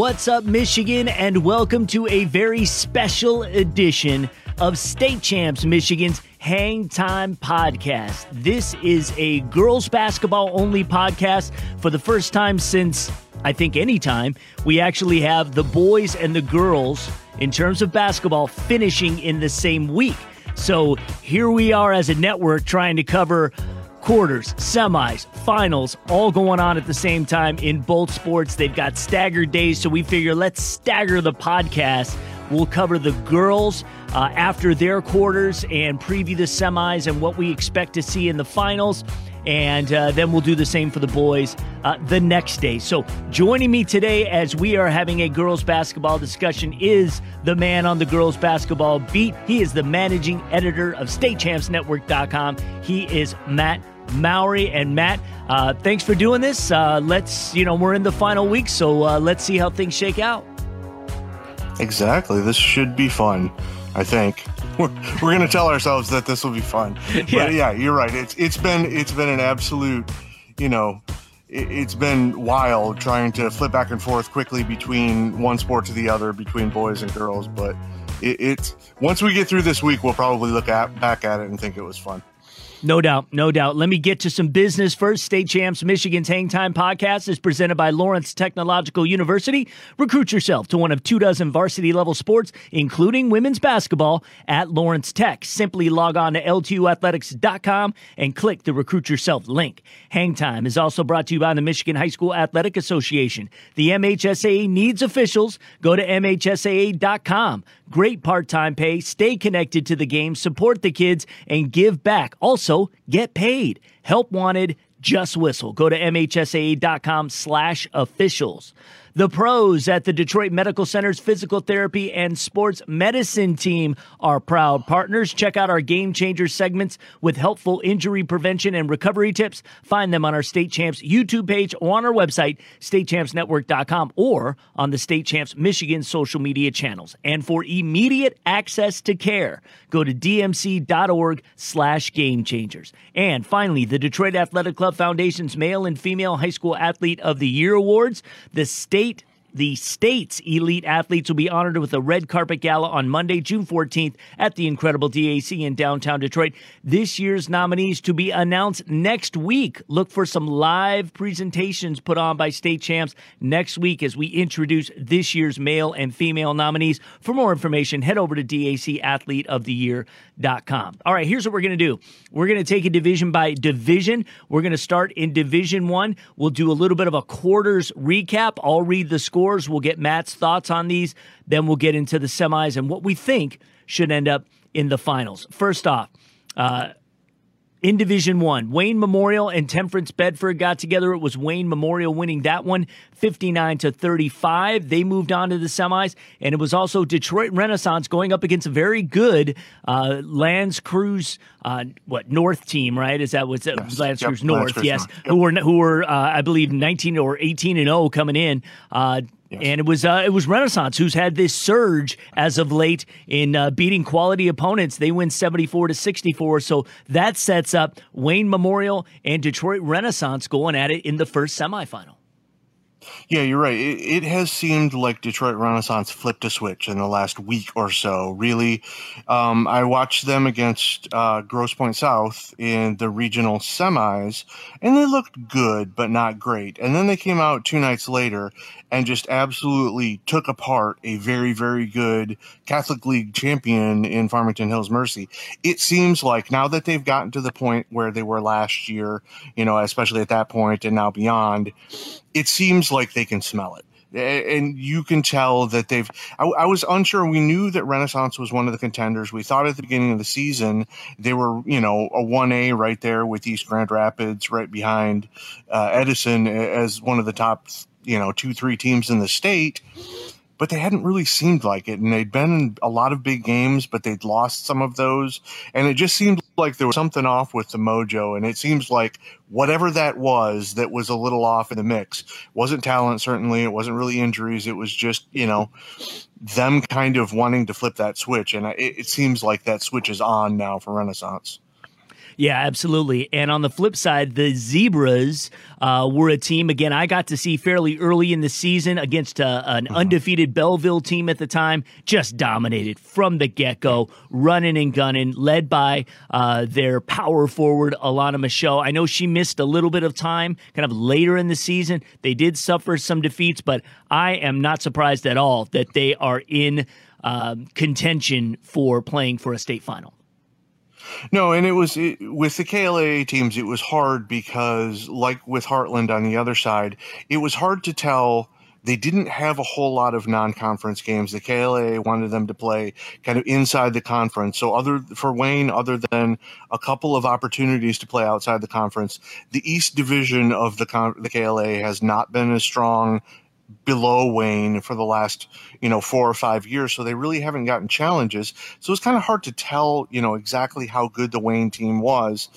What's up, Michigan, and welcome to a very special edition of State Champs Michigan's Hang Time Podcast. This is a girls basketball only podcast for the first time since I think any time. We actually have the boys and the girls in terms of basketball finishing in the same week. So here we are as a network trying to cover quarters, semis, finals, all going on at the same time in both sports. They've got staggered days, so we figure let's stagger the podcast. We'll cover the girls uh, after their quarters and preview the semis and what we expect to see in the finals. And uh, then we'll do the same for the boys uh, the next day. So, joining me today as we are having a girls basketball discussion is the man on the girls basketball beat. He is the managing editor of StateChampsNetwork.com. He is Matt Mowry and Matt. Uh, thanks for doing this. Uh, let's, you know, we're in the final week, so uh, let's see how things shake out. Exactly. This should be fun. I think we're, we're going to tell ourselves that this will be fun. Yeah. But yeah, you're right. It's it's been it's been an absolute, you know, it, it's been wild trying to flip back and forth quickly between one sport to the other, between boys and girls. But it, it's once we get through this week, we'll probably look at back at it and think it was fun. No doubt, no doubt. Let me get to some business first. State Champs Michigan's Hang Time podcast is presented by Lawrence Technological University. Recruit yourself to one of two dozen varsity level sports, including women's basketball, at Lawrence Tech. Simply log on to ltuathletics.com and click the Recruit Yourself link. Hang Time is also brought to you by the Michigan High School Athletic Association. The MHSAA needs officials. Go to MHSAA.com. Great part time pay. Stay connected to the game, support the kids, and give back. Also, get paid. Help wanted. Just whistle. Go to MHSAA.com slash officials. The pros at the Detroit Medical Center's physical therapy and sports medicine team are proud partners. Check out our game changer segments with helpful injury prevention and recovery tips. Find them on our State Champs YouTube page or on our website, statechampsnetwork.com, or on the State Champs Michigan social media channels. And for immediate access to care, go to dmc.org slash game changers. And finally, the Detroit Athletic Club Foundation's Male and Female High School Athlete of the Year Awards. The state the state's elite athletes will be honored with a red carpet gala on Monday, June 14th at the incredible DAC in downtown Detroit. This year's nominees to be announced next week. Look for some live presentations put on by state champs next week as we introduce this year's male and female nominees. For more information, head over to dacathleteoftheyear.com. All right, here's what we're going to do. We're going to take a division by division. We're going to start in Division 1. We'll do a little bit of a quarters recap. I'll read the score scores. We'll get Matt's thoughts on these. Then we'll get into the semis and what we think should end up in the finals. First off, uh, in Division One. Wayne Memorial and Temperance Bedford got together. It was Wayne Memorial winning that one 59 to 35. They moved on to the semis. And it was also Detroit Renaissance going up against a very good uh, L'Anse Creuse, uh, what, North team, right? Is that what's yes. Creuse yep. North? Lance yes. Yep. Who were, who were uh, I believe, 19 or 18 and 0 coming in. Yes. And it was uh, it was Renaissance who's had this surge as of late in uh, beating quality opponents. They win seventy four to sixty four, so that sets up Wayne Memorial and Detroit Renaissance going at it in the first semifinal. Yeah, you're right. It, it, has seemed like Detroit Renaissance flipped a switch in the last week or so. Really, um, I watched them against uh, Grosse Pointe South in the regional semis, and they looked good, but not great. And then they came out two nights later and just absolutely took apart a very, very good Catholic League champion in Farmington Hills Mercy. It seems like now that they've gotten to the point where they were last year, you know, especially at that point and now beyond, it seems like they can smell it. And you can tell that they've I, I, was unsure. We knew that renaissance was one of the contenders. We thought at the beginning of the season they were you know a 1a right there with east grand rapids right behind uh, edison as one of the top you know two three teams in the state but they hadn't really seemed like it. And they'd been in a lot of big games but they'd lost some of those. And it just seemed like there was something off with the mojo. And it seems like whatever that was that was a little off in the mix wasn't talent certainly. It wasn't really injuries. It was just you know them kind of wanting to flip that switch. And it, it seems like that switch is on now for renaissance Yeah, absolutely. And on the flip side, the Zebras uh, were a team, again, I got to see fairly early in the season against uh, an uh-huh. undefeated Belleville team at the time, just dominated from the get go, running and gunning, led by uh, their power forward, Alana Michelle. I know she missed a little bit of time kind of later in the season. They did suffer some defeats, but I am not surprised at all that they are in um, contention for playing for a state final. No, and it was it, with the KLA teams. It was hard because, like with Heartland on the other side, it was hard to tell. They didn't have a whole lot of non-conference games. The KLA wanted them to play kind of inside the conference. So, other for Wayne, other than a couple of opportunities to play outside the conference, the East Division of the the KLA has not been as strong below Wayne for the last, you know, four or five years. So they really haven't gotten challenges. So it's kind of hard to tell, you know, exactly how good the Wayne team was.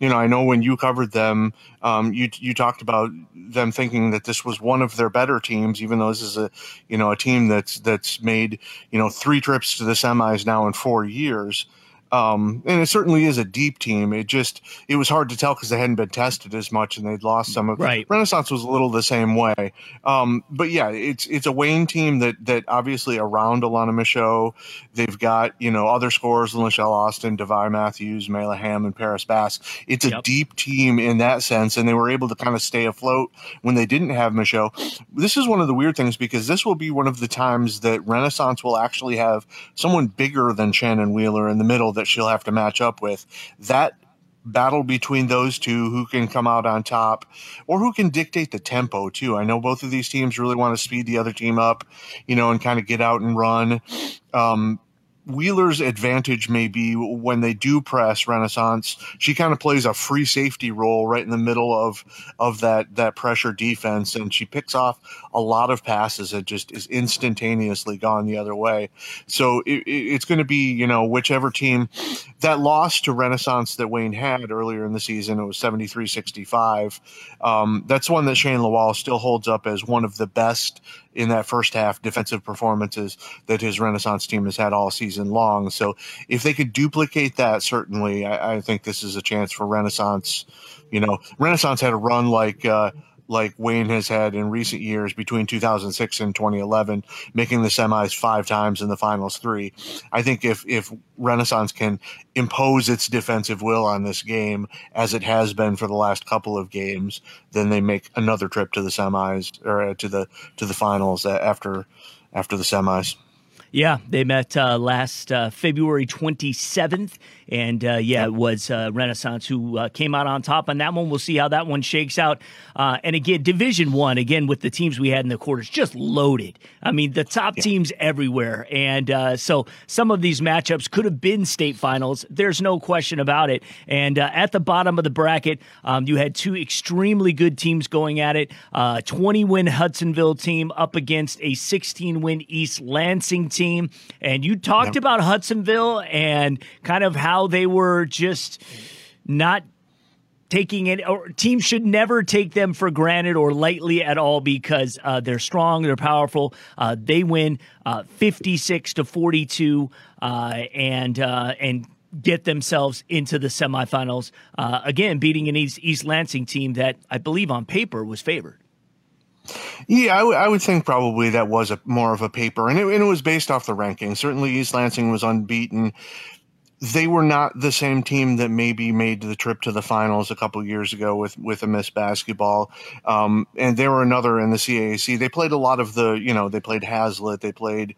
You know, I know when you covered them, um, you you talked about them thinking that this was one of their better teams, even though this is a, you know, a team that's that's made, you know, three trips to the semis now in four years. Um, and it certainly is a deep team. It just it was hard to tell because they hadn't been tested as much and they'd lost some of. Right. Renaissance was a little the same way. Um, but yeah, it's it's a Wayne team that that obviously around Alana Michaud, they've got you know other scorers: Michelle Austin, Devi Matthews, Mayla Ham, and Paris Bass. It's a yep. deep team in that sense, and they were able to kind of stay afloat when they didn't have Michaud. This is one of the weird things because this will be one of the times that Renaissance will actually have someone bigger than Shannon Wheeler in the middle that she'll have to match up with. That battle between those two who can come out on top or who can dictate the tempo too. I know both of these teams really want to speed the other team up, you know, and kind of get out and run. Um, Wheeler's advantage may be when they do press Renaissance. She kind of plays a free safety role right in the middle of of that that pressure defense, and she picks off a lot of passes that just is instantaneously gone the other way. So it, it's going to be you know whichever team that loss to Renaissance that Wayne had earlier in the season. It was 73-65. Um, that's one that Shane Lawal still holds up as one of the best in that first half defensive performances that his Renaissance team has had all season long. So if they could duplicate that, certainly, I, I think this is a chance for Renaissance. You know, Renaissance had a run like uh, like Wayne has had in recent years between 2006 and 2011, making the semis five times and the finals three. I think if if Renaissance can impose its defensive will on this game as it has been for the last couple of games, then they make another trip to the semis or uh, to the to the finals after after the semis. Yeah, they met uh, last uh, February 27th and uh, yeah, it was uh, Renaissance who uh, came out on top on that one. We'll see how that one shakes out. Uh, and again, Division One, again with the teams we had in the quarters, just loaded. I mean, the top yeah. teams everywhere, and uh, so some of these matchups could have been state finals. There's no question about it. And uh, at the bottom of the bracket, um, you had two extremely good teams going at it. 20 win Hudsonville team up against a 16 win East Lansing team, and you talked about Hudsonville and kind of how how they were just not taking it or teams should never take them for granted or lightly at all because uh, they're strong they're powerful uh, they win uh, 56 to 42 uh, and uh, and get themselves into the semifinals uh, again beating an east, east lansing team that i believe on paper was favored yeah, I, w- I would think probably that was a more of a paper, and it, and it was based off the ranking. Certainly, East Lansing was unbeaten they were not the same team that maybe made the trip to the finals a couple years ago with with a Miss Basketball, um, and they were another in the CAAC. They played a lot of the, you know, they played Haslett, they played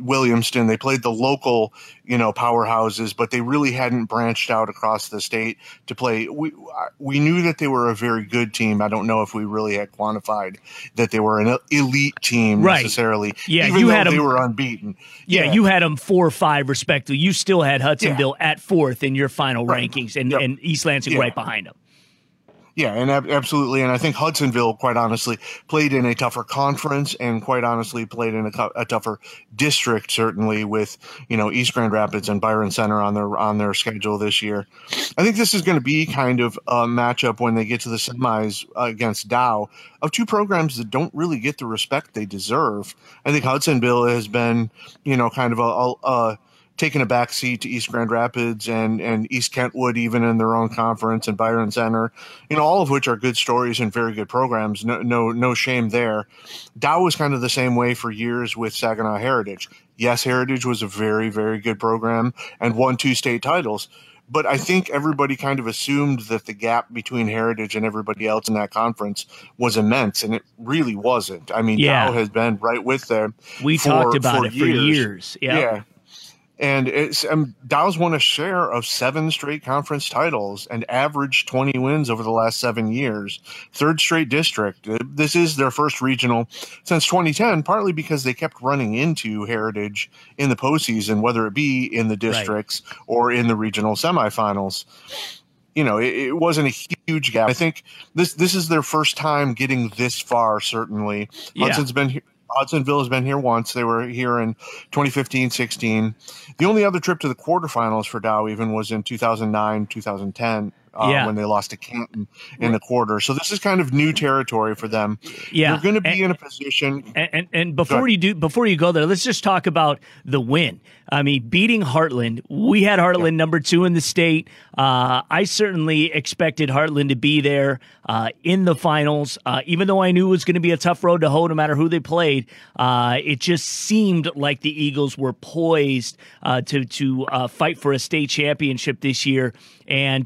Williamston, they played the local, you know, powerhouses, but they really hadn't branched out across the state to play. We we knew that they were a very good team. I don't know if we really had quantified that they were an elite team right. necessarily. Yeah, you had them, they were unbeaten. Yeah, yeah, you had them four or five respectively. You still had Hudson. Yeah at fourth in your final right. rankings, and, yep. and East Lansing yeah. right behind them. Yeah, and ab- absolutely, and I think Hudsonville, quite honestly, played in a tougher conference, and quite honestly, played in a tougher district. Certainly, with you know East Grand Rapids and Byron Center on their on their schedule this year. I think this is going to be kind of a matchup when they get to the semis against Dow of two programs that don't really get the respect they deserve. I think Hudsonville has been, you know, kind of a, a, a taken a backseat to East Grand Rapids and and East Kentwood even in their own conference and Byron Center, you know, all of which are good stories and very good programs. No no no shame there. Dow was kind of the same way for years with Saginaw Heritage. Yes, Heritage was a very very good program and won two state titles. But I think everybody kind of assumed that the gap between Heritage and everybody else in that conference was immense, and it really wasn't. I mean, yeah. Dow has been right with them. We for, talked about it years. for years. Yep. Yeah and it's um, Dow's won a share of seven straight conference titles and averaged 20 wins over the last seven years. Third straight district. Uh, this is their first regional since 2010, partly because they kept running into Heritage in the postseason, whether it be in the districts right. or in the regional semifinals. You know, it, it, wasn't a huge gap. I think this this is their first time getting this far. Certainly, yeah. Hudson's been Hudsonville has been here once. They were here in 2015 16. The only other trip to the quarterfinals for Dow even was in 2009 2010 uh, yeah. when they lost to Canton in the quarter. So this is kind of new territory for them. Yeah, they're going to be and, in a position. And, and, and before you do, before you go there, let's just talk about the win. I mean, beating Heartland. We had Heartland yeah. number two in the state. Uh, I certainly expected Heartland to be there uh, in the finals, uh, even though I knew it was going to be a tough road to hoe, no matter who they played. Uh, it just seemed like the Eagles were poised uh, to to fight for a state championship this year. And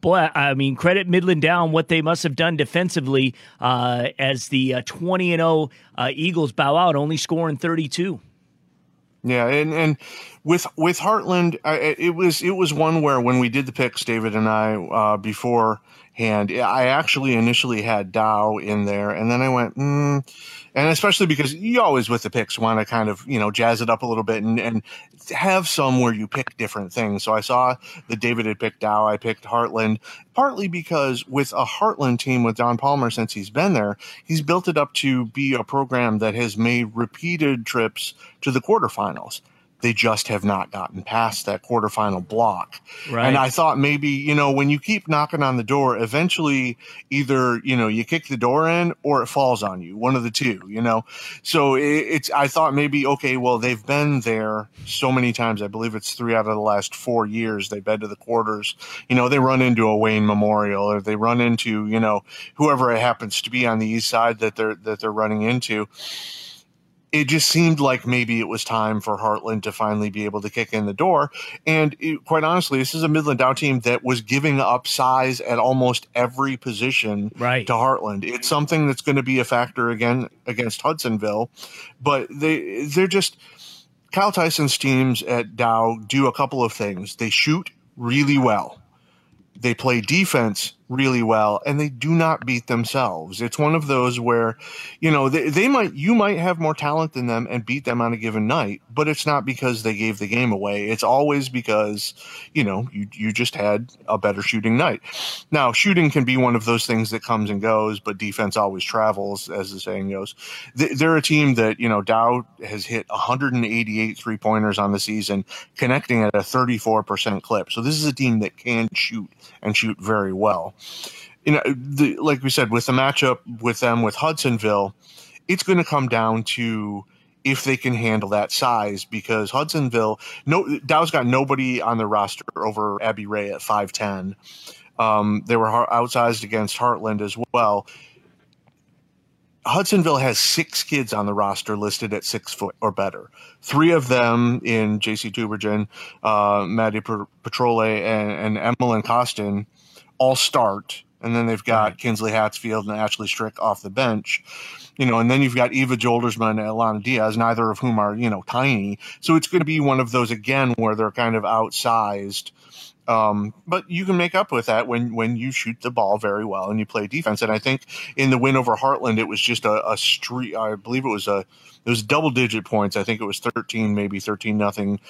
boy, I mean, credit Midland Dow what they must have done defensively uh, as the uh, 20 and 0 Eagles bow out, only scoring 32. Yeah, and and with with Heartland, I, it was it was one where when we did the picks, David and I uh, beforehand, I actually initially had Dow in there, and then I went, mm, and especially because you always with the picks want to kind of you know jazz it up a little bit and, and have some where you pick different things. So I saw that David had picked Dow, I picked Heartland, partly because with a Heartland team with Don Palmer since he's been there, he's built it up to be a program that has made repeated trips to the quarterfinals they just have not gotten past that quarterfinal block. Right. And I thought maybe, you know, when you keep knocking on the door, eventually either, you know, you kick the door in or it falls on you, one of the two, you know? So it, it's, I thought maybe, okay, well, they've been there so many times. I believe it's three out of the last four years they've been to the quarters. You know, they run into a Wayne Memorial or they run into, you know, whoever it happens to be on the east side that they're, that they're running into it just seemed like maybe it was time for Heartland to finally be able to kick in the door. And it, quite honestly, this is a Midland Dow team that was giving up size at almost every position right. to Heartland. It's something that's going to be a factor again against Hudsonville, but they they're just Kyle Tyson's teams at Dow do a couple of things. They shoot really well. They play defense really well and they do not beat themselves. It's one of those where, you know, they, they might, you might have more talent than them and beat them on a given night, but it's not because they gave the game away. It's always because, you know, you, you just had a better shooting night. Now, shooting can be one of those things that comes and goes, but defense always travels, as the saying goes. They're a team that, you know, Dow has hit 188 three pointers on the season, connecting at a 34% clip. So this is a team that can shoot and shoot very well you know, the, like we said, with the matchup with them with Hudsonville, it's going to come down to if they can handle that size because Hudsonville, no, Dow's got nobody on the roster over Abby Ray at five ten. Um, they were outsized against Heartland as well. Hudsonville has six kids on the roster listed at six foot or better. Three of them in JC Tubergen, uh, Maddie Petrole, and, and Emmeline Costin all start, and then they've got right. Kinsley Hatsfield and Ashley Strick off the bench. You know, and then you've got Eva Joldersman and Alana Diaz, neither of whom are, you know, tiny. So it's going to be one of those again where they're kind of outsized um, but you can make up with that when when you shoot the ball very well and you play defense. And I think in the win over Heartland, it was just a, a street. I believe it was a it was double digit points. I think it was thirteen, maybe thirteen nothing.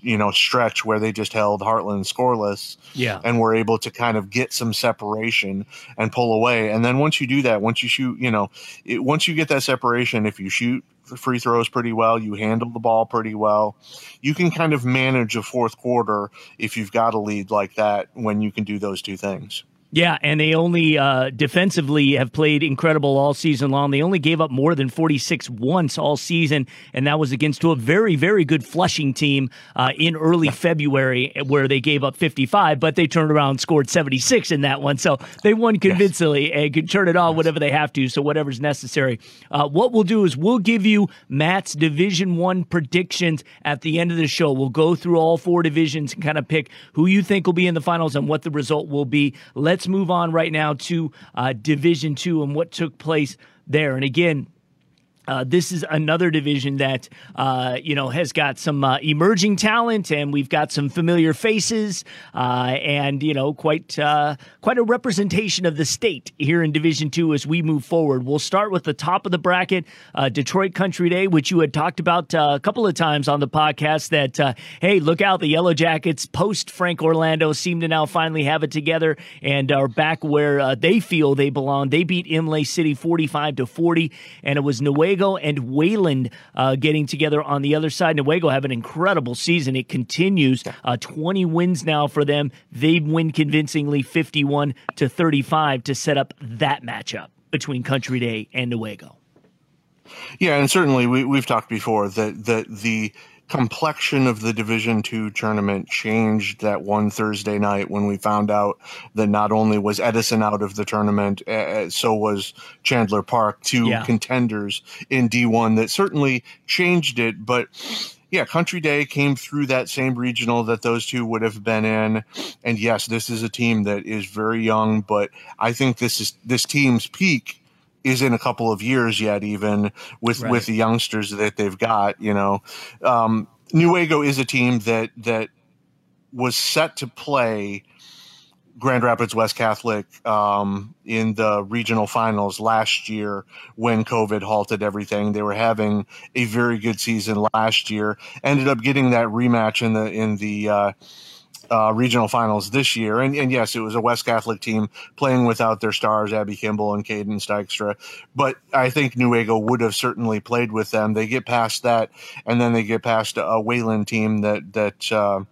You know, stretch where they just held Heartland scoreless. Yeah, and were able to kind of get some separation and pull away. And then once you do that, once you shoot, you know, it, once you get that separation, if you shoot free throws pretty well. You handle the ball pretty well. You can kind of manage a fourth quarter if you've got a lead like that when you can do those two things. Yeah, and they only uh, defensively have played incredible all season long. They only gave up more than 46 once all season, and that was against a very, very good Flushing team uh, in early February where they gave up 55, but they turned around and scored 76 in that one. So they won convincingly yes. and can turn it on whenever they have to, so whatever's necessary. Uh, what we'll do is we'll give you Matt's Division One predictions at the end of the show. We'll go through all four divisions and kind of pick who you think will be in the finals and what the result will be. Let's let's move on right now to uh, Division Two and what took place there. And again, uh, this is another division that uh, you know has got some uh, emerging talent, and we've got some familiar faces, uh, and you know quite uh, quite a representation of the state here in Division Two as we move forward. We'll start with the top of the bracket, uh, Detroit Country Day, which you had talked about a couple of times on the podcast. That hey, look out, the Yellow Jackets post Frank Orlando seem to now finally have it together and are back where they feel they belong. They beat Imlay City forty five to forty, and it was Newaygo And Wayland uh, getting together on the other side. Newaygo have an incredible season. It continues. Uh, 20 wins now for them. They win convincingly 51 to 35 to set up that matchup between Country Day and Newaygo. Yeah, and certainly we, we've talked before that, that the complexion of the Division Two tournament changed that one Thursday night when we found out that not only was Edison out of the tournament, uh, so was Chandler Park, two yeah. contenders in D1 that certainly changed it. But yeah, Country Day came through that same regional that those two would have been in. And yes, this is a team that is very young, but I think this is this team's peak is in a couple of years yet, even with right. with the youngsters that they've got. You know, um, Newaygo is a team that that was set to play Grand Rapids West Catholic um, in the regional finals last year when COVID halted everything. They were having a very good season last year. Ended up getting that rematch in the in the uh, uh, regional finals this year. And, and, yes, it was a West Catholic team playing without their stars, Abby Kimball and Caden Steikstra. But I think Newaygo would have certainly played with them. They get past that, and then they get past a, a Wayland team that that. Uh,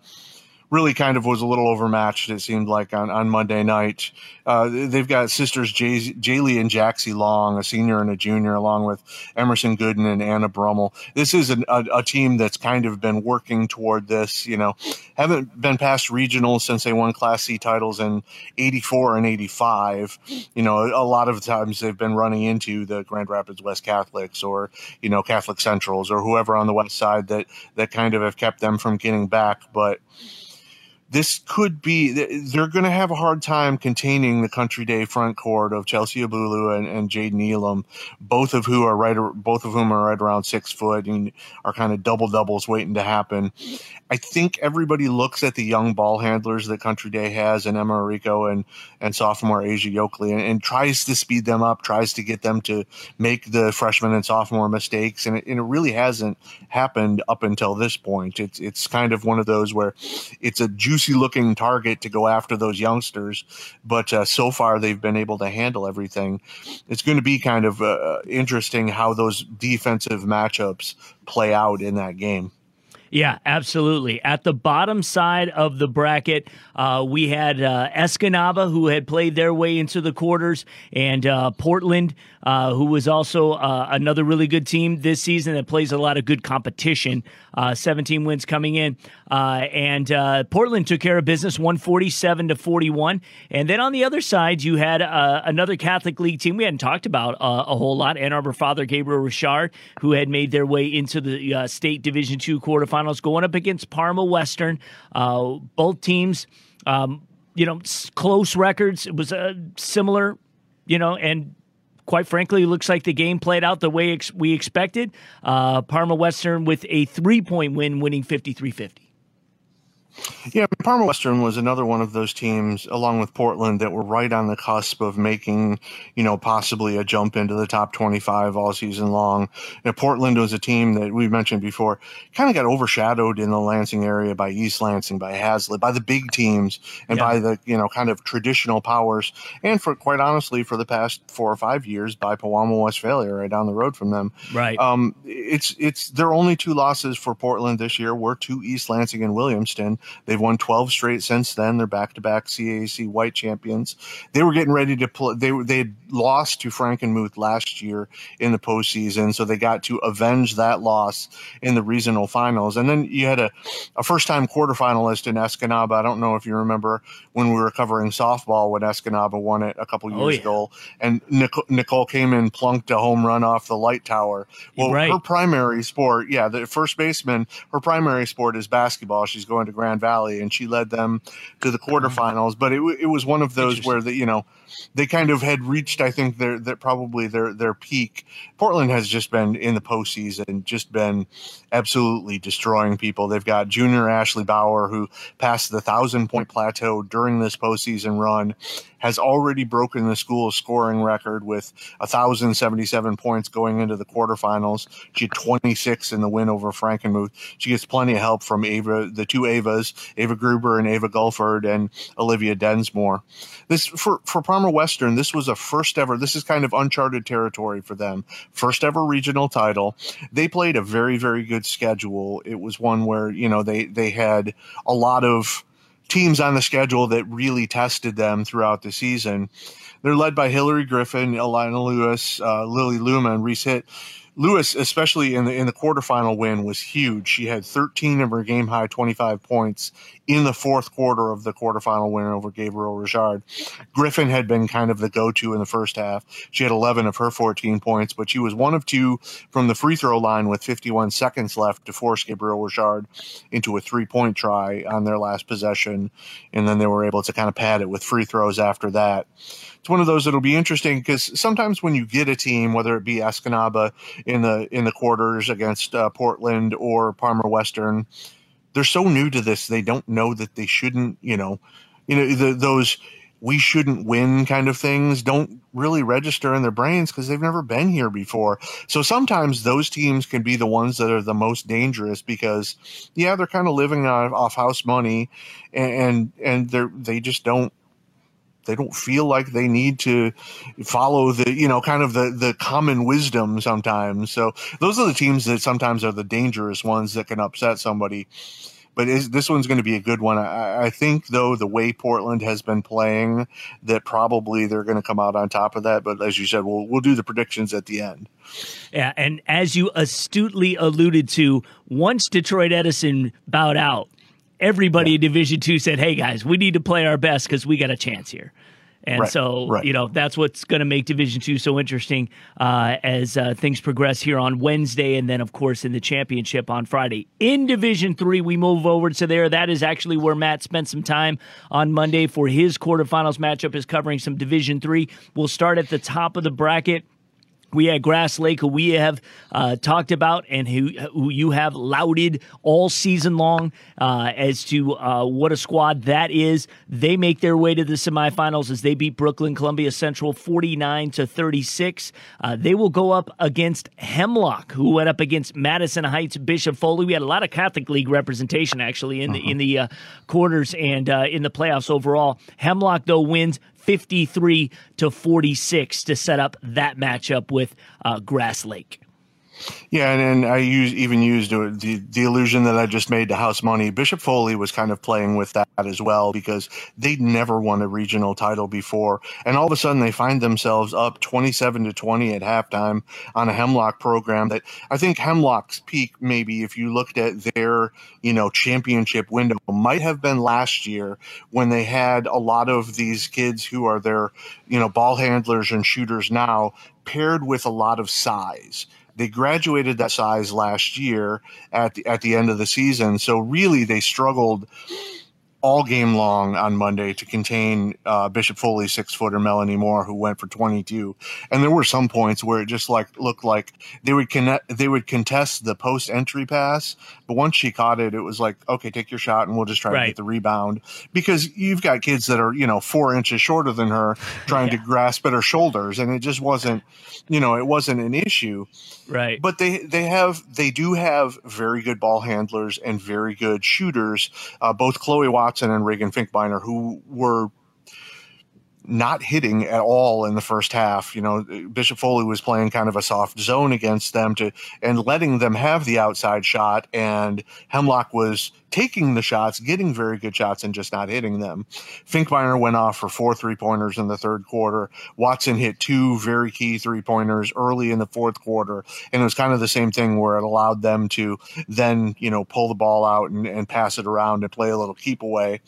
really kind of was a little overmatched. It seemed like on, on Monday night. Uh, they've got sisters Jay- Jaylee and Jaxie Long, a senior and a junior, along with Emerson Gooden and Anna Brummel. This is an, a, a, team that's kind of been working toward this. You know, haven't been past regionals since they won Class C titles in '84 and '85. You know, a lot of times they've been running into the Grand Rapids West Catholics or you know Catholic Centrals or whoever on the west side that that kind of have kept them from getting back, but this could be they're going to have a hard time containing the country day front court of Chelsea Abulu and, and Jaden Elam, both of who are right both of whom are right around six foot and are kind of double doubles waiting to happen. I think everybody looks at the young ball handlers that Country Day has and Emma Rico and and sophomore Asia Yokley and, and, tries to speed them up, tries to get them to make the freshman and sophomore mistakes, and it, and it really hasn't happened up until this point. It's it's kind of one of those where it's a juicy looking target to go after those youngsters, but uh, so far they've been able to handle everything. It's going to be kind of uh, interesting how those defensive matchups play out in that game. Yeah, absolutely. At the bottom side of the bracket, uh, we had uh, Escanaba, who had played their way into the quarters, and uh, Portland, uh, who was also uh, another really good team this season that plays a lot of good competition. Uh, 17 wins coming in. And Portland took care of business 147 to 41. And then on the other side, you had another Catholic League team we hadn't talked about a whole lot Ann Arbor Father Gabriel Richard, who had made their way into the state Division two quarterfinals going up against Parma Western. Uh, both teams, um, you know, close records. It was uh, similar, you know, and quite frankly, it looks like the game played out the way ex- we expected. Uh, Parma Western with a three point win, winning 53 50. Yeah, Parma Western was another one of those teams, along with Portland, that were right on the cusp of making, you know, possibly a jump into the top 25 all season long. You know, Portland was a team that we mentioned before, kind of got overshadowed in the Lansing area by East Lansing, by Haslett, by the big teams, and yeah. by the, you know, kind of traditional powers. And for quite honestly, for the past four or five years, by Pewamo Westphalia, right down the road from them. Right. Um, it's, it's, their only two losses for Portland this year were to East Lansing and Williamston. They've won 12 12 straight since then. They're back to back CAC white champions. They were getting ready to play. They they had lost to Frankenmuth last year in the postseason, so they got to avenge that loss in the regional finals. And then you had a, a first time quarterfinalist in Escanaba. I don't know if you remember when we were covering softball when Escanaba won it a couple oh, years oh, yeah. ago, and Nicole, Nicole, came in plunked a home run off the light tower. Well, right. her primary sport, yeah, the first baseman, her primary sport is basketball. She's going to Grand Valley, and she led them to the mm-hmm. quarterfinals. But it, it was one of those where the you know they kind of had reached, I think, their, their probably their their peak. Portland has just been in the postseason, just been absolutely destroying people. They've got junior Ashley Bauer, who passed the thousand point plateau during this postseason run, has already broken the school's scoring record with 1,077 points going into the quarterfinals. She had 26 in the win over Frankenmuth. She gets plenty of help from Ava, the two Avas, Ava Gruber and Ava Gulford, and Olivia Densmore. This for for Parma Western, this was a first ever. This is kind of uncharted territory for them. First ever regional title. They played a very very good schedule. It was one where you know they they had a lot of teams on the schedule that really tested them throughout the season. They're led by Hillary Griffin, Elena Lewis, uh, Lily Luma, and Reese Hitt Lewis, especially in the in the quarterfinal win, was huge. She had 13 of her game high 25 points in the fourth quarter of the quarterfinal win over Gabriel Richard. Griffin had been kind of the go-to in the first half. She had 11 of her 14 points, but she was one of two from the free throw line with 51 seconds left to force Gabriel Richard into a three-point try on their last possession, and then they were able to kind of pad it with free throws after that it's one of those that'll be interesting because sometimes when you get a team, whether it be Escanaba in the in the quarters against uh, Portland or Parma Western, they're so new to this they don't know that they shouldn't. You know, you know the, those we shouldn't win kind of things don't really register in their brains because they've never been here before. So sometimes those teams can be the ones that are the most dangerous because, yeah, they're kind of living off, off house money, and and they're they just don't they don't feel like they need to follow the you know kind of the the common wisdom sometimes so those are the teams that sometimes are the dangerous ones that can upset somebody but is, this one's going to be a good one. I, I, think, though, the way Portland has been playing, that probably they're going to come out on top of that. But as you said, we'll we'll do the predictions at the end. Yeah, and as you astutely alluded to, once Detroit Edison bowed out, everybody yeah. in Division Two said, "Hey guys, we need to play our best because we got a chance here." And right, so, right. you know, that's what's going to make Division Two so interesting uh, as uh, things progress here on Wednesday, and then, of course, in the championship on Friday. In Division Three, we move over to there. That is actually where Matt spent some time on Monday for his quarterfinals matchup. Is covering some Division Three. We'll start at the top of the bracket we had Grass Lake, who we have uh, talked about and who, who you have lauded all season long uh, as to uh, what a squad that is. They make their way to the semifinals as they beat Brooklyn Columbia Central 49 to 36. Uh, they will go up against Hemlock, who went up against Madison Heights Bishop Foley. We had a lot of Catholic League representation actually in the in the uh, quarters and uh, in the playoffs overall. Hemlock though wins 53 to 46 to set up that matchup with uh, Grass Lake. Yeah, and, and I use, even used the the illusion that I just made to House Money. Bishop Foley was kind of playing with that as well because they'd never won a regional title before, and all of a sudden they find themselves up twenty seven to twenty at halftime on a Hemlock program that I think Hemlock's peak maybe if you looked at their you know championship window might have been last year when they had a lot of these kids who are their you know ball handlers and shooters now paired with a lot of size they graduated that size last year at the, at the end of the season. So really, they struggled all game long on Monday to contain uh, Bishop Foley, six footer Melanie Moore, who went for 22. And there were some points where it just like looked like they would connect, they would contest the post entry pass, but once she caught it, it was like, okay, take your shot, and we'll just try right. to get the rebound because you've got kids that are you know four inches shorter than her trying yeah. to grasp at her shoulders, and it just wasn't, you know, it wasn't an issue. Right. But they they have they do have very good ball handlers and very good shooters. Uh, both Chloe Watts Watson and Reagan Finkbeiner, who were not hitting at all in the first half. You know, Bishop Foley was playing kind of a soft zone against them to and letting them have the outside shot, and Hemlock was taking the shots, getting very good shots, and just not hitting them. Finkbeiner went off for four three pointers in the third quarter. Watson hit two very key three pointers early in the fourth quarter, and it was kind of the same thing where it allowed them to then you know pull the ball out and, and pass it around and play a little keep away.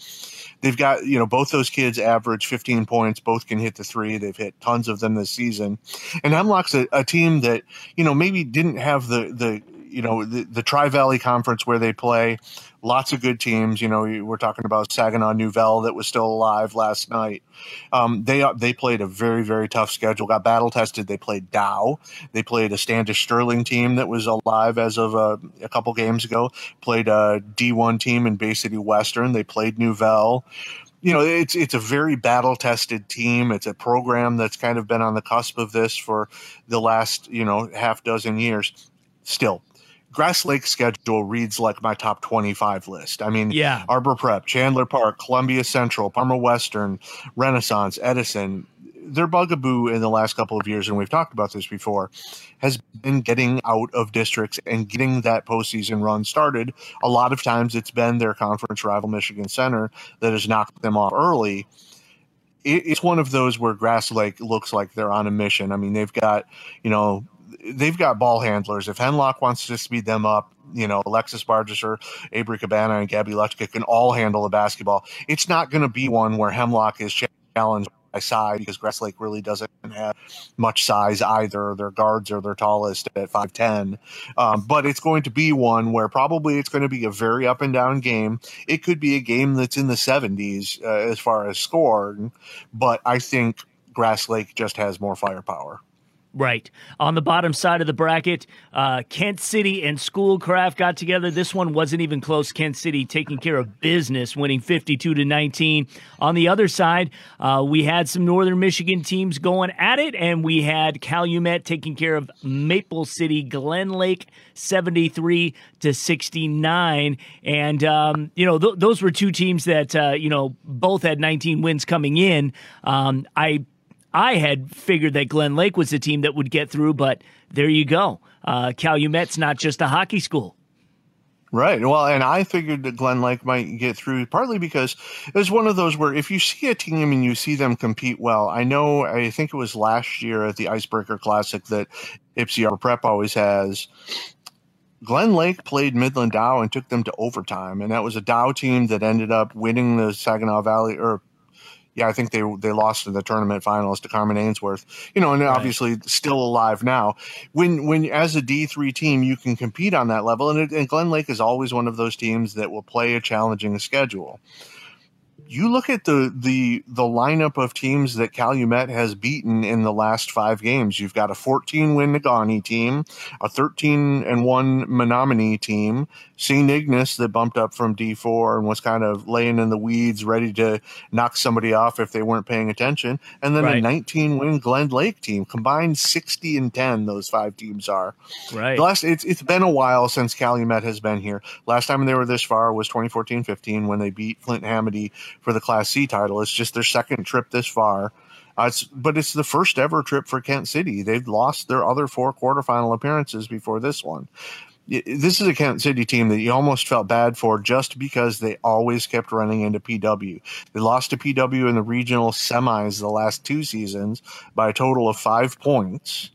They've got you know both those kids average 15 points. Both can hit the three. They've hit tons of them this season, and Hemlock's a, a team that you know maybe didn't have the the you know the, the Tri Valley Conference where they play lots of good teams. You know, we're talking about Saginaw Nouvel that was still alive last night. Um, they they played a very very tough schedule. Got battle tested. They played Dow. They played a Standish Sterling team that was alive as of a, a couple games ago. Played a D1 team in Bay City Western. They played Nouvel you know it's it's a very battle tested team it's a program that's kind of been on the cusp of this for the last you know half dozen years still Grass Lake schedule reads like my top 25 list. I mean, yeah. Arbor Prep, Chandler Park, Columbia Central, Parma Western, Renaissance, Edison. Their bugaboo in the last couple of years, and we've talked about this before, has been getting out of districts and getting that postseason run started. A lot of times it's been their conference rival, Michigan Center, that has knocked them off early it's one of those where Grass Lake looks like they're on a mission. I mean, they've got, you know, they've got ball handlers. If Hemlock wants to speed them up, you know, Alexis Bargesser, Avery Cabana, and Gabby Lechka can all handle the basketball. It's not going to be one where Hemlock is challenged by size because Grass Lake really doesn't have much size either. Their guards are their tallest at 5'10. Um, but it's going to be one where probably it's going to be a very up and down game. It could be a game that's in the 70s uh, as far as scoring, but I think Grass Lake just has more firepower. Right. On the bottom side of the bracket, uh, Kent City and Schoolcraft got together. This one wasn't even close. Kent City taking care of business, winning 52 to 19. On the other side, uh, we had some Northern Michigan teams going at it, and we had Calumet taking care of Maple City, Glen Lake 73 to 69. And, um, you know, th- those were two teams that, uh, you know, both had 19 wins coming in. Um, I I had figured that Glen Lake was the team that would get through, but there you go. Uh, Calumet's not just a hockey school. Right. Well, and I figured that Glen Lake might get through partly because it was one of those where if you see a team and you see them compete well, I know, I think it was last year at the Icebreaker Classic that Arbor Prep always has. Glen Lake played Midland Dow and took them to overtime, and that was a Dow team that ended up winning the Saginaw Valley or yeah, I think they they lost in the tournament finals to Carman Ainsworth. You know, and right. obviously still alive now. When when as a D three team, you can compete on that level, and, it, and Glen Lake is always one of those teams that will play a challenging schedule you look at the the the lineup of teams that Calumet has beaten in the last five games. You've got a 14 win Negaunee team, a 13 and one Menominee team, St. Ignace that bumped up from D4 and was kind of laying in the weeds, ready to knock somebody off if they weren't paying attention, and then right. a 19 win Glen Lake team. Combined 60 and 10, those five teams are. Right. The last it's it's been a while since Calumet has been here. Last time they were this far was 2014-15 when they beat Flint Hamady for the Class C title. It's just their second trip this far. Uh, it's, but it's the first ever trip for Kent City. They've lost their other four quarterfinal appearances before this one. This is a Kent City team that you almost felt bad for just because they always kept running into PW. They lost to PW in the regional semis the last two seasons by a total of five points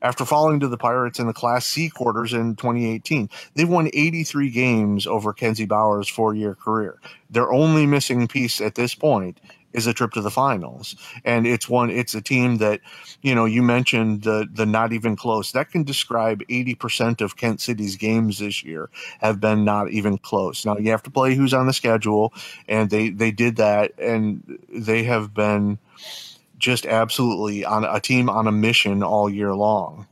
after falling to the Pirates in the Class C quarters in 2018. They've won 83 games over Kenzie Bauer's four year career. Their only missing piece at this point is a trip to the finals. And it's one, it's a team that, you know, you mentioned the, the not even close. That can describe 80% of Kent City's games this year have been not even close. Now you have to play who's on the schedule, and they, they did that, and they have been, just absolutely on a team on a mission all year long.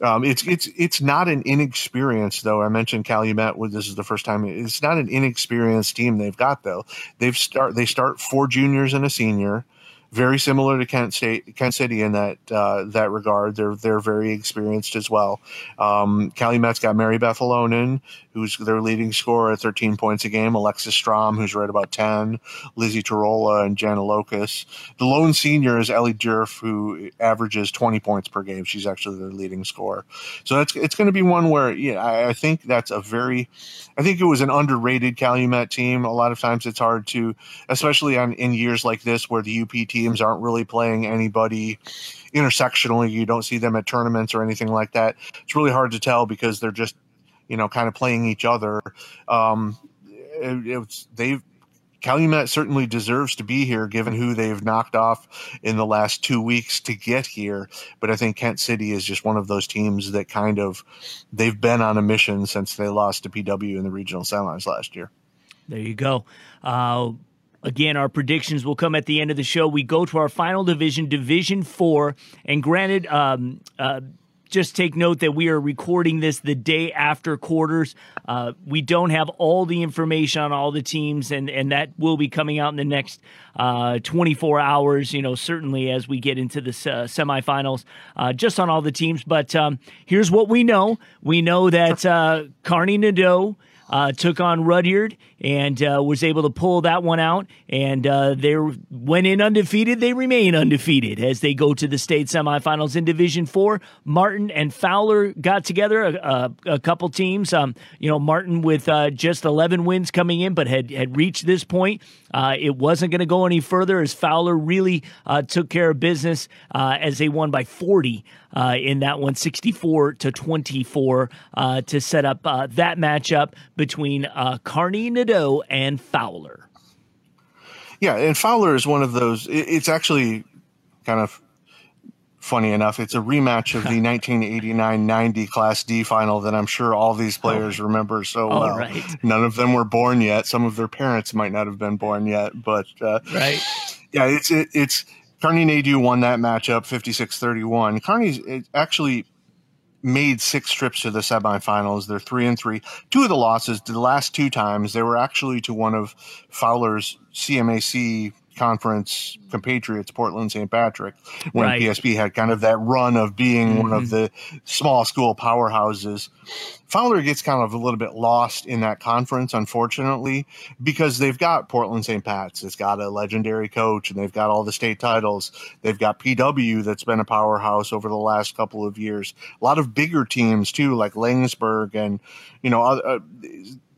Um, it's it's it's not an inexperienced though. I mentioned Calumet. This is the first time. It's not an inexperienced team they've got though. They've start they start four juniors and a senior, very similar to Kent State, Kent City in that uh, that regard. They're they're very experienced as well. Um, Calumet's got Mary Beth Alonen, who's their leading scorer at 13 points a game, Alexis Strom, who's right about 10, Lizzie Tarola, and Jana Locus. The lone senior is Ellie Durf, who averages 20 points per game. She's actually their leading scorer. So it's, it's going to be one where, yeah, I, I think that's a very, I think it was an underrated Calumet team. A lot of times it's hard to, especially on in years like this where the UP teams aren't really playing anybody intersectionally. You don't see them at tournaments or anything like that. It's really hard to tell because they're just, you know, kind of playing each other. Um, it, it's they've Calumet certainly deserves to be here given who they've knocked off in the last two weeks to get here. But I think Kent City is just one of those teams that kind of they've been on a mission since they lost to PW in the regional semis last year. There you go. Uh, Again, our predictions will come at the end of the show. We go to our final division, Division Four, and granted, um, uh, just take note that we are recording this the day after quarters. Uh, we don't have all the information on all the teams, and, and that will be coming out in the next uh, 24 hours, you know, certainly as we get into the uh, semifinals, uh, just on all the teams. But um, here's what we know we know that uh, Carney Nadeau uh, took on Rudyard and uh, was able to pull that one out. And uh, they went in undefeated. They remain undefeated as they go to the state semifinals in Division Four. Martin and Fowler got together a, a, a couple teams. Um, you know, Martin with uh, just 11 wins coming in, but had had reached this point. Uh, it wasn't going to go any further as Fowler really uh, took care of business as they won by 40 in that one, 64 to 24, to set up that matchup between Carney Nadeau and Fowler. Yeah, and Fowler is one of those. It's actually kind of funny enough. It's a rematch of the 1989-90 Class D final that I'm sure all these players oh. remember so oh, well. Right. None of them were born yet. Some of their parents might not have been born yet, but uh, right. Yeah, it's it, it's Carney Nadeau won that matchup 56-31. Carney's actually made six trips to the semifinals. They're three and three. Two of the losses, the last two times, they were actually to one of Fowler's CMAC conference compatriots, Portland St. Patrick, when right. PSP had kind of that run of being mm-hmm. one of mm-hmm. the small school powerhouses. Fowler gets kind of a little bit lost in that conference, unfortunately, because they've got Portland St. Pat's. It's got a legendary coach and they've got all the state titles. They've got PW that's been a powerhouse over the last couple of years. A lot of bigger teams too, like Laingsburg and, you know, uh,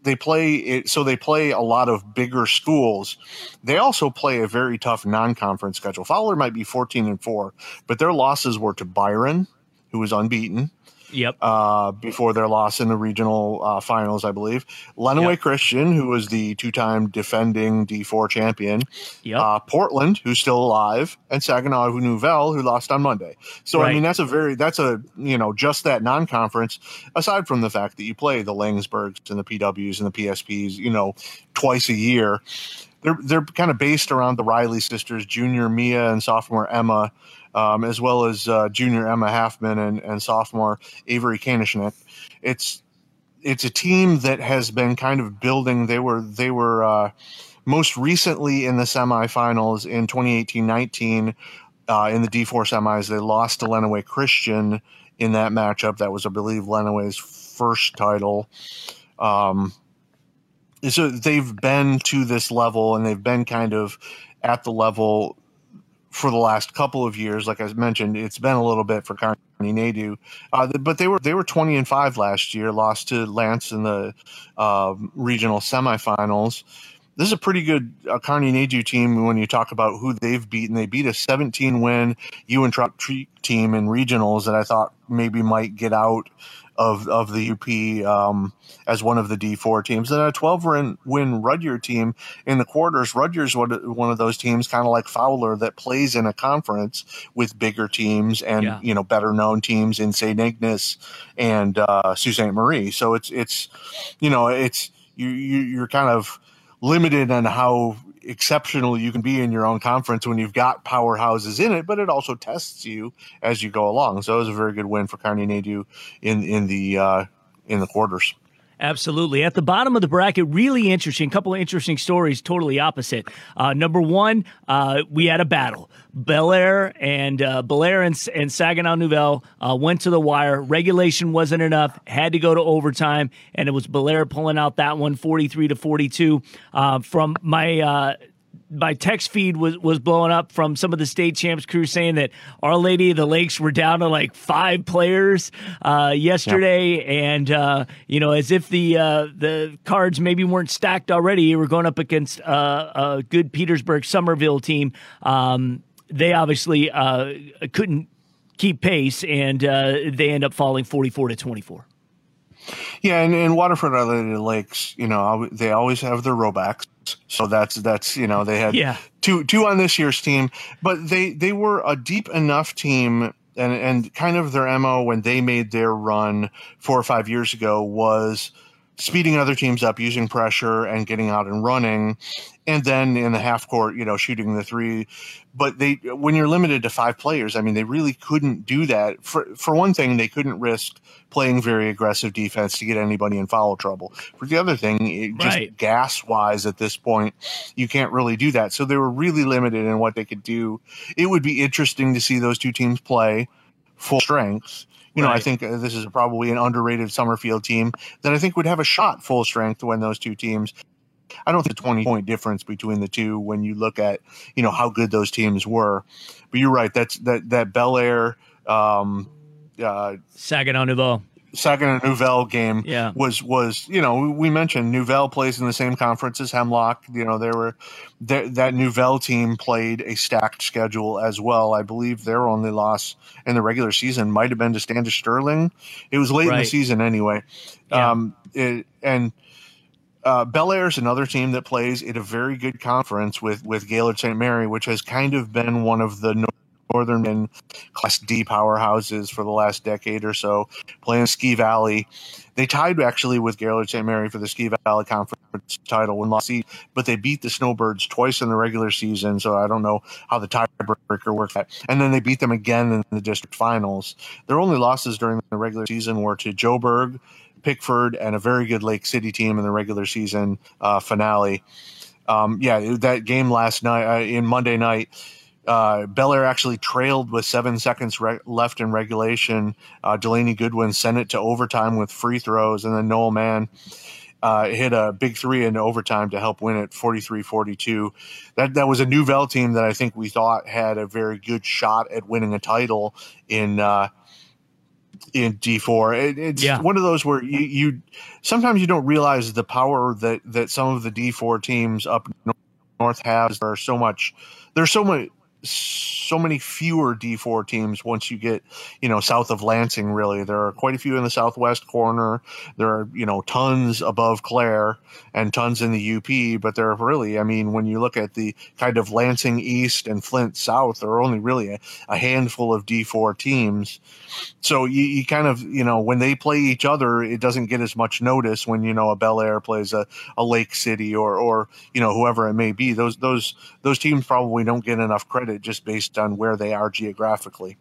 they play it so they play a lot of bigger schools. They also play a very tough non-conference schedule. Fowler might be 14 and 4 but their losses were to byron who was unbeaten Yep. Uh, before their loss in the regional uh, finals, I believe. Lenawee yep. Christian, who was the two-time defending D4 champion. Yep. Uh, Portland, who's still alive, and Saginaw Nouvel, who lost on Monday. So right. I mean, that's a very that's a you know just that non-conference. Aside from the fact that you play the Laingsburgs and the PWs and the PSPs, you know, twice a year. They're, they're kind of based around the Riley sisters, junior Mia and sophomore Emma, um, as well as uh, junior Emma Halfman and, and sophomore Avery Kanishnik. It's it's a team that has been kind of building. They were they were uh, most recently in the semifinals in 2018-19 uh, in the D4 semis. They lost to Lenawee Christian in that matchup. That was, I believe, Lenawee's first title. Um, so they've been to this level and they've been kind of at the level for the last couple of years. Like I mentioned, it's been a little bit for Carney Nadeau, uh, but they were they were twenty and five last year. Lost to L'Anse in the uh, regional semifinals. This is a pretty good uh, Carney Nadeau team when you talk about who they've beaten. They beat a 17 win Uintrop team in regionals that I thought maybe might get out of of the UP um, as one of the D4 teams, and a 12 win, win Rudyard team in the quarters. Rudyard's one, one of those teams, kind of like Fowler, that plays in a conference with bigger teams and yeah. you know better known teams in St. Ignace and uh, Sault Ste. Marie. So it's it's you know it's you, you you're kind of limited on how exceptional you can be in your own conference when you've got powerhouses in it, but it also tests you as you go along. So it was a very good win for Carney Nadeau in in the uh, in the quarters. Absolutely. At the bottom of the bracket, really interesting. couple of interesting stories, totally opposite. Uh, number one, uh, we had a battle. Bellaire and uh, Bellaire and, and Saginaw Nouvel uh, went to the wire. Regulation wasn't enough, had to go to overtime, and it was Bellaire pulling out that one, 43 to 42. Uh, from my uh, my text feed was was blowing up from some of the state champs crew saying that Our Lady of the Lakes were down to like five players uh, yesterday, yep. and uh, you know, as if the uh, the cards maybe weren't stacked already. You were going up against uh, a good Petersburg Somerville team. Um, they obviously uh, couldn't keep pace, and uh, they end up falling forty four to twenty four. Yeah, and, and Waterford Our Lady of the Lakes, you know, they always have their rollbacks so that's that's you know they had yeah. two two on this year's team, but they they were a deep enough team and and kind of their mo when they made their run four or five years ago was speeding other teams up, using pressure and getting out and running, and then in the half court, you know, shooting the three. But they, when you're limited to five players, I mean, they really couldn't do that. For for one thing, they couldn't risk playing very aggressive defense to get anybody in foul trouble. For the other thing, just right. gas wise at this point, you can't really do that. So they were really limited in what they could do. It would be interesting to see those two teams play full strength. You know, right. I think uh, this is probably an underrated Summerfield team that I think would have a shot full strength when those two teams. I don't think the 20 point difference between the two when you look at, you know, how good those teams were. But you're right. That's that, that Bellaire, um, uh, Saginaw Nouvel. Saginaw Nouvel game yeah. was was you know we mentioned Nouvel plays in the same conference as Hemlock. You know they were that that Nouvel team played a stacked schedule as well. I believe their only loss in the regular season might have been to Standish Sterling. It was late right. in the season anyway. Yeah. Um, it, and uh, Bellaire is another team that plays in a very good conference with with Gaylord St. Mary, which has kind of been one of the Northern and Class D powerhouses for the last decade or so, playing Ski Valley. They tied actually with Gaylord St. Mary for the Ski Valley Conference title when lost, but they beat the Snowbirds twice in the regular season. So I don't know how the tiebreaker works. And then they beat them again in the district finals. Their only losses during the regular season were to Joburg, Pickford, and a very good Lake City team in the regular season uh, finale. Um, yeah, that game last night uh, in Monday night uh, Bellaire actually trailed with seven seconds re- left in regulation. Uh, Delaney Goodwin sent it to overtime with free throws, and then Noel Mann uh, hit a big three in overtime to help win it 43-42. That that was a Nouvel team that I think we thought had a very good shot at winning a title in uh, in D4. It, it's yeah. one of those where you, you sometimes you don't realize the power that that some of the D4 teams up north have. There's so much. There's so much so many fewer D4 teams once you get, you know, south of Lansing, really. There are quite a few in the southwest corner. There are, you know, tons above Clare and tons in the UP, but there are really, I mean, when you look at the kind of Lansing East and Flint South, there are only really a, a handful of D4 teams. So you, you, kind of, you know, when they play each other, it doesn't get as much notice when, you know, a Bellaire plays a, a Lake City or, or, you know, whoever it may be. Those, those, those teams probably don't get enough credit just based on where they are geographically.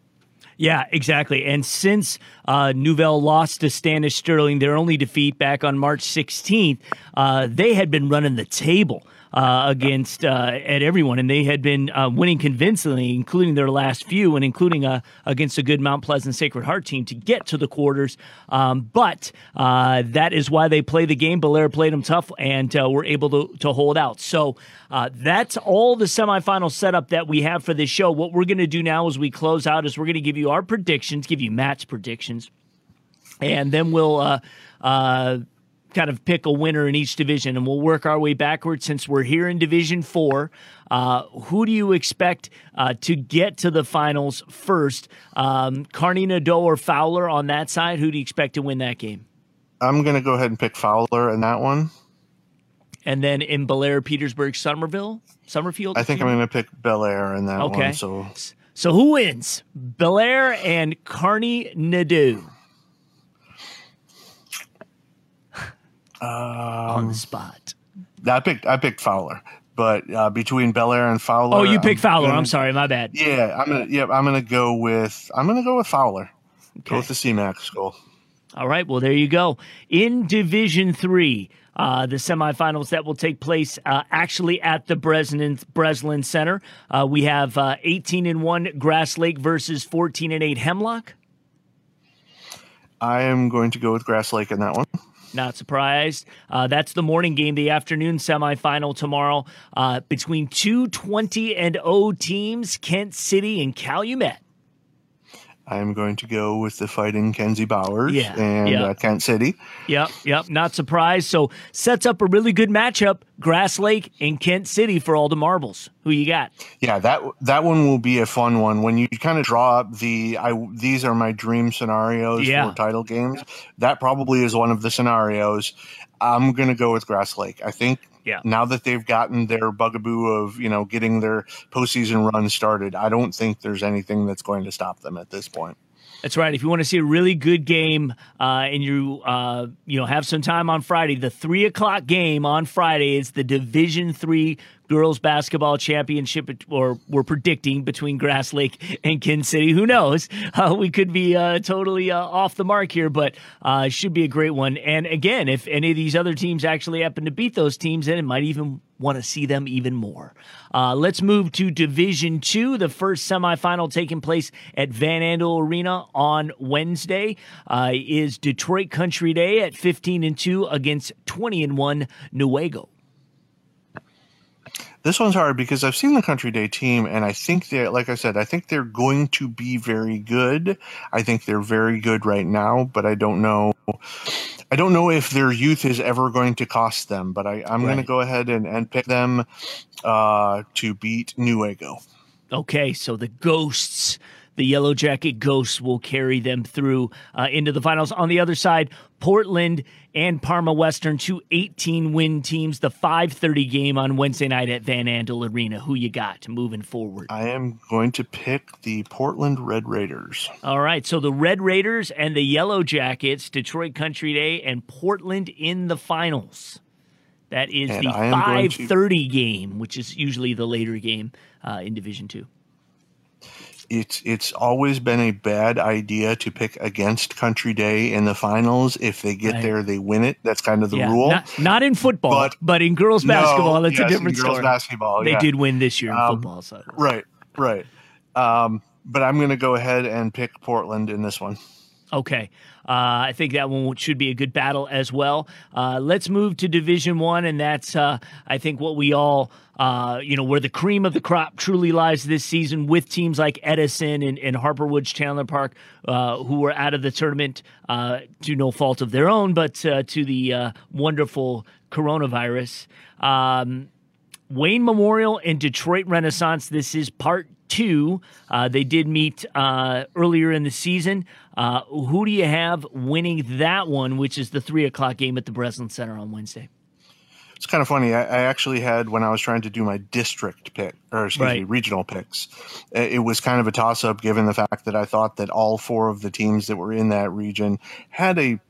Yeah, exactly. And since uh, Nouvel lost to Standish Sterling, their only defeat back on March 16th, uh, they had been running the table uh, against uh, at everyone, and they had been uh, winning convincingly, including their last few, and including uh, against a good Mount Pleasant Sacred Heart team to get to the quarters. Um, but uh, that is why they play the game. Bellaire played them tough and uh, were able to, to hold out. So that's all the semifinal setup that we have for this show. What we're going to do now as we close out is we're going to give you our predictions, give you Matt's predictions, and then we'll kind of pick a winner in each division, and we'll work our way backwards since we're here in Division Four. Uh, who do you expect uh, to get to the finals first? Um, Carney Nadeau or Fowler on that side? Who do you expect to win that game? I'm going to go ahead and pick Fowler in that one. And then in Bellaire, Petersburg, Somerville, Summerfield. I think I'm going to pick Bellaire in that okay. one. So, so who wins? Bellaire and Carney Nadeau. Um, on the spot. I picked I picked Fowler, but uh, between Bellaire and Fowler. Oh, you picked Fowler. Gonna, I'm sorry, my bad. Yeah, I'm gonna. Yeah, I'm gonna go with. I'm gonna go with Fowler. Okay. Go with the CMAC goal. All right. Well, there you go. In Division Three, uh, the semifinals that will take place uh, actually at the Breslin, Breslin Center. Uh, we have uh, 18 and 1 Grass Lake versus 14 and 8 Hemlock. I am going to go with Grass Lake in that one. Not surprised. Uh, that's the morning game, the afternoon semifinal tomorrow uh, between two 20 and 0 teams, Kent City and Calumet. I'm going to go with the fighting Kenzie Bowers Yeah, and. Uh, Kent City. Yep, yep. Not surprised. So sets up a really good matchup: Grass Lake and Kent City for all the marbles. Who you got? Yeah, that that one will be a fun one when you kind of draw up the I these are my dream scenarios Yeah. for title games. That probably is one of the scenarios. I'm going to go with Grass Lake. I think Yeah. now that they've gotten their bugaboo of, you know, getting their postseason run started, I don't think there's anything that's going to stop them at this point. That's right. If you want to see a really good game uh, and you uh, you know have some time on Friday, the three o'clock game on Friday is the Division Three girls basketball championship, or we're predicting between Grass Lake and Kent City. Who knows? Uh, we could be uh, totally uh, off the mark here, but uh, it should be a great one. And again, if any of these other teams actually happen to beat those teams, then it might even want to see them even more. Uh, let's move to Division Two, the first semifinal taking place at Van Andel Arena on Wednesday. Uh, is Detroit Country Day at 15 and two against 20 and one Nuevo. This one's hard because I've seen the Country Day team, and I think they're, like I said, I think they're going to be very good. I think they're very good right now, but I don't know. I don't know if their youth is ever going to cost them, but I, I'm going to go ahead and, and pick them uh, to beat Nuevo. Okay, so the Ghosts, the Yellow Jacket Ghosts, will carry them through uh, into the finals. On the other side, Portland and Parma Western, two 18 win teams. The 5:30 game on Wednesday night at Van Andel Arena. Who you got moving forward? I am going to pick the Portland Red Raiders. All right, so the Red Raiders and the Yellow Jackets, Detroit Country Day, and Portland in the finals. That is And the I am going to- 5:30 game, which is usually the later game uh, in Division Two. It's it's always been a bad idea to pick against Country Day in the finals. If they get Right. there, they win it. That's kind of the yeah, rule. Not, not in football, but, But- in girls No, basketball, that's yes, a different girls story. basketball, they yeah. did win this year in Um, football, so Right, right. Um, but I'm going to go ahead and pick Portland in this one. Okay, uh, I think that one should be a good battle as well. Uh, let's move to Division One, and that's uh, I think what we all, uh, you know, where the cream of the crop truly lies this season with teams like Edison and, and Harper Woods Chandler Park, uh, who were out of the tournament uh, to no fault of their own, but uh, to the uh, wonderful coronavirus. Um, Wayne Memorial and Detroit Renaissance. This is part two. Uh, they did meet uh, earlier in the season. Uh, who do you have winning that one, which is the three o'clock game at the Breslin Center on Wednesday? It's kind of funny. I, I actually had when I was trying to do my district pick, or excuse me, regional picks. It was kind of a toss up, given the fact that I thought that all four of the teams that were in that region had a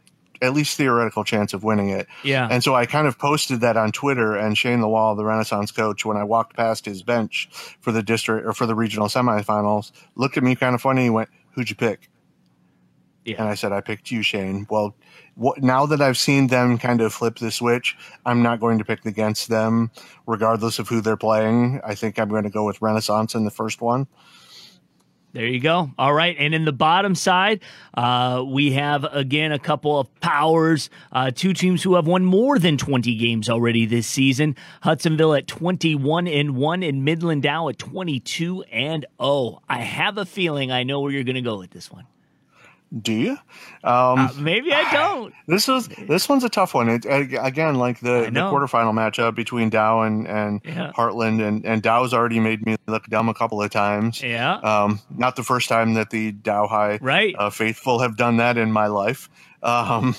at least theoretical chance of winning it. Yeah. And so I kind of posted that on Twitter, and Shane the Wall, the Renaissance coach, when I walked past his bench for the district or for the regional semifinals, looked at me kind of funny. and went, "Who'd you pick?" Yeah. And I said, "I picked you, Shane." Well, what, now that I've seen them kind of flip the switch, I'm not going to pick against them, regardless of who they're playing. I think I'm going to go with Renaissance in the first one. There you go. All right. And in the bottom side, uh, we have again a couple of powers, uh, two teams who have won more than 20 games already this season. Hudsonville at 21 and 1 and Midland Dow at 22 and 0. I have a feeling I know where you're going to go with this one. Do you? Um, Uh, maybe I don't. This is this one's a tough one. It, again, like the, the quarterfinal matchup between Dow and, and Yeah. Heartland, and, and Dow's already made me look dumb a couple of times. Yeah. Um, not the first time that the Dow High Right. uh, faithful have done that in my life. Um,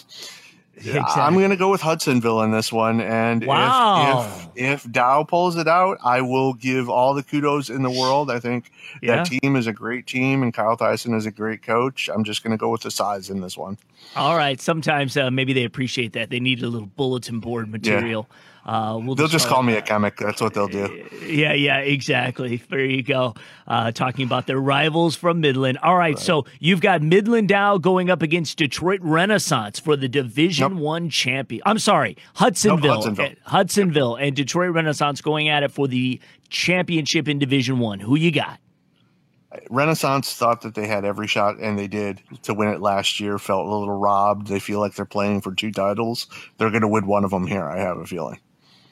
Exactly. I'm going to go with Hudsonville in this one, and Wow. if, if if Dow pulls it out, I will give all the kudos in the world. I think Yeah. that team is a great team, and Kyle Tyson is a great coach. I'm just going to go with the size in this one. All right. Sometimes uh, maybe they appreciate that. They need a little bulletin board material. Uh, we'll they'll just, just call me a chemic. That's what they'll do. Yeah, yeah, exactly. There you go. Uh, talking about their rivals from Midland. All right, right, so you've got Midland Dow going up against Detroit Renaissance for the Division nope. One champion. I'm sorry, Hudsonville, nope, Hudsonville. Hudsonville, and Detroit Renaissance going at it for the championship in Division One. Who you got? Renaissance thought that they had every shot, and they did to win it last year. Felt a little robbed. They feel like they're playing for two titles. They're going to win one of them here. I have a feeling.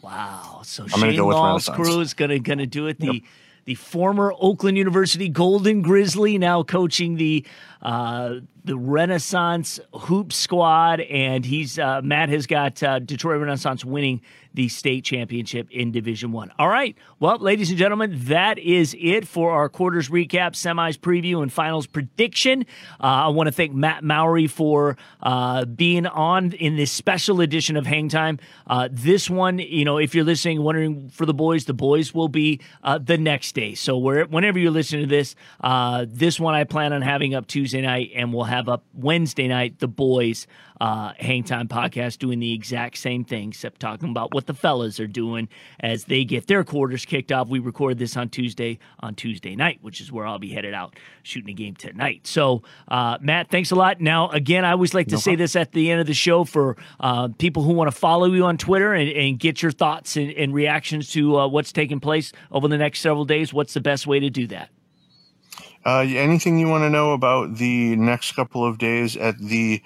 Wow! So I'm Shane go Law's crew is going to going to do it. The yep. the former Oakland University Golden Grizzly now coaching the uh, the Renaissance Hoop Squad, and he's uh, Matt has got uh, Detroit Renaissance winning the state championship in Division One. All right, well, ladies and gentlemen, that is it for our quarters recap, semis preview, and finals prediction. Uh, I want to thank Matt Mowry for uh, being on in this special edition of Hang Time. This one, you know, if you're listening, wondering for the boys, the boys will be the next day. So where, whenever you're listening to this, this one I plan on having up Tuesday night, and we'll have up Wednesday night the boys uh, Hang Time podcast doing the exact same thing, except talking about what the fellas are doing as they get their quarters kicked off. We record this on Tuesday on Tuesday night, which is where I'll be headed out shooting a game tonight. So, uh, Matt, thanks a lot. Now, again, I always like to no say this at the end of the show for uh, people who want to follow you on Twitter and, and get your thoughts and, and reactions to uh, what's taking place over the next several days. What's the best way to do that? Uh, anything you want to know about the next couple of days at the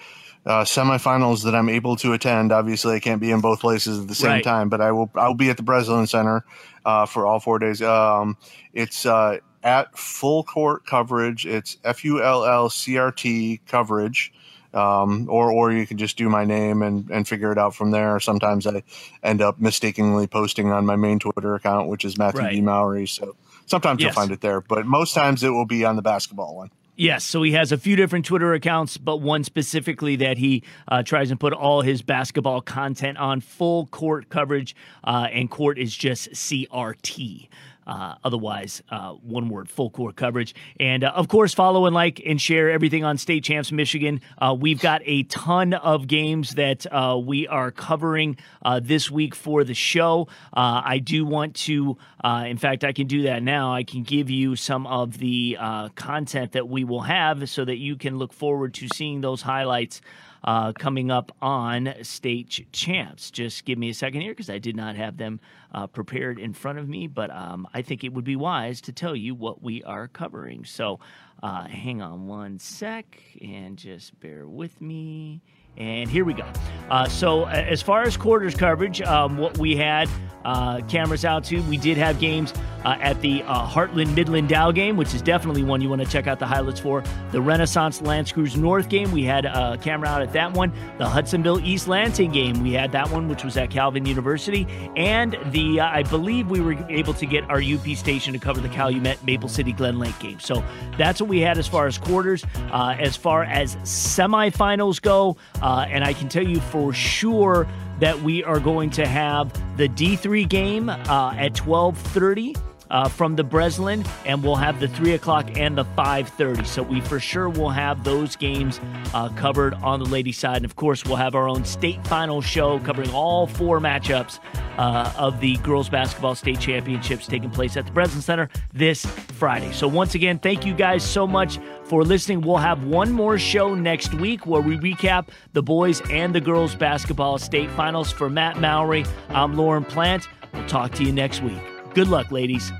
uh, semifinals that I'm able to attend. Obviously, I can't be in both places at the same right. time, but I will. I'll be at the Breslin Center uh, for all four days. Um, it's uh, at full court coverage. It's F U L L C R T coverage. Um, or or you can just do my name and, and figure it out from there. Sometimes I end up mistakenly posting on my main Twitter account, which is Matthew right. D. Mowry. So sometimes yes. you'll find it there, but most times it will be on the basketball one. Yes, so he has a few different Twitter accounts, but one specifically that he uh, tries and put all his basketball content on full court coverage, uh, and court is just CRT. Uh, otherwise, uh, one word, full court coverage. And uh, of course, follow and like and share everything on State Champs Michigan. Uh, we've got a ton of games that uh, we are covering uh, this week for the show. I do want to, in fact, I can do that now. I can give you some of the content that we will have so that you can look forward to seeing those highlights uh, coming up on State Champs. Just give me a second here because I did not have them uh, prepared in front of me, but um, I think it would be wise to tell you what we are covering. So uh, hang on one sec and just bear with me. And here we go. Uh, so, as far as quarters coverage, um, what we had uh, cameras out to, we did have games uh, at the uh, Heartland Midland Dow game, which is definitely one you want to check out the highlights for. The Renaissance L'Anse Creuse North game, we had a camera out at that one. The Hudsonville East Lansing game, we had that one, which was at Calvin University. And the, uh, I believe we were able to get our UP station to cover the Calumet Maple City Glen Lake game. So, that's what we had as far as quarters. Uh, as far as semifinals go, uh, and I can tell you for sure that we are going to have the D3 game uh, at 1230 uh, from the Breslin, and we'll have the three o'clock and the five thirty. So we for sure will have those games uh, covered on the ladies' side, and of course we'll have our own state final show covering all four matchups uh, of the girls basketball state championships taking place at the Breslin Center this Friday. So once again, thank you guys so much for listening. We'll have one more show next week where we recap the boys and the girls basketball state finals. For Matt Mowry, I'm Lauren Plant. We'll talk to you next week. Good luck, ladies.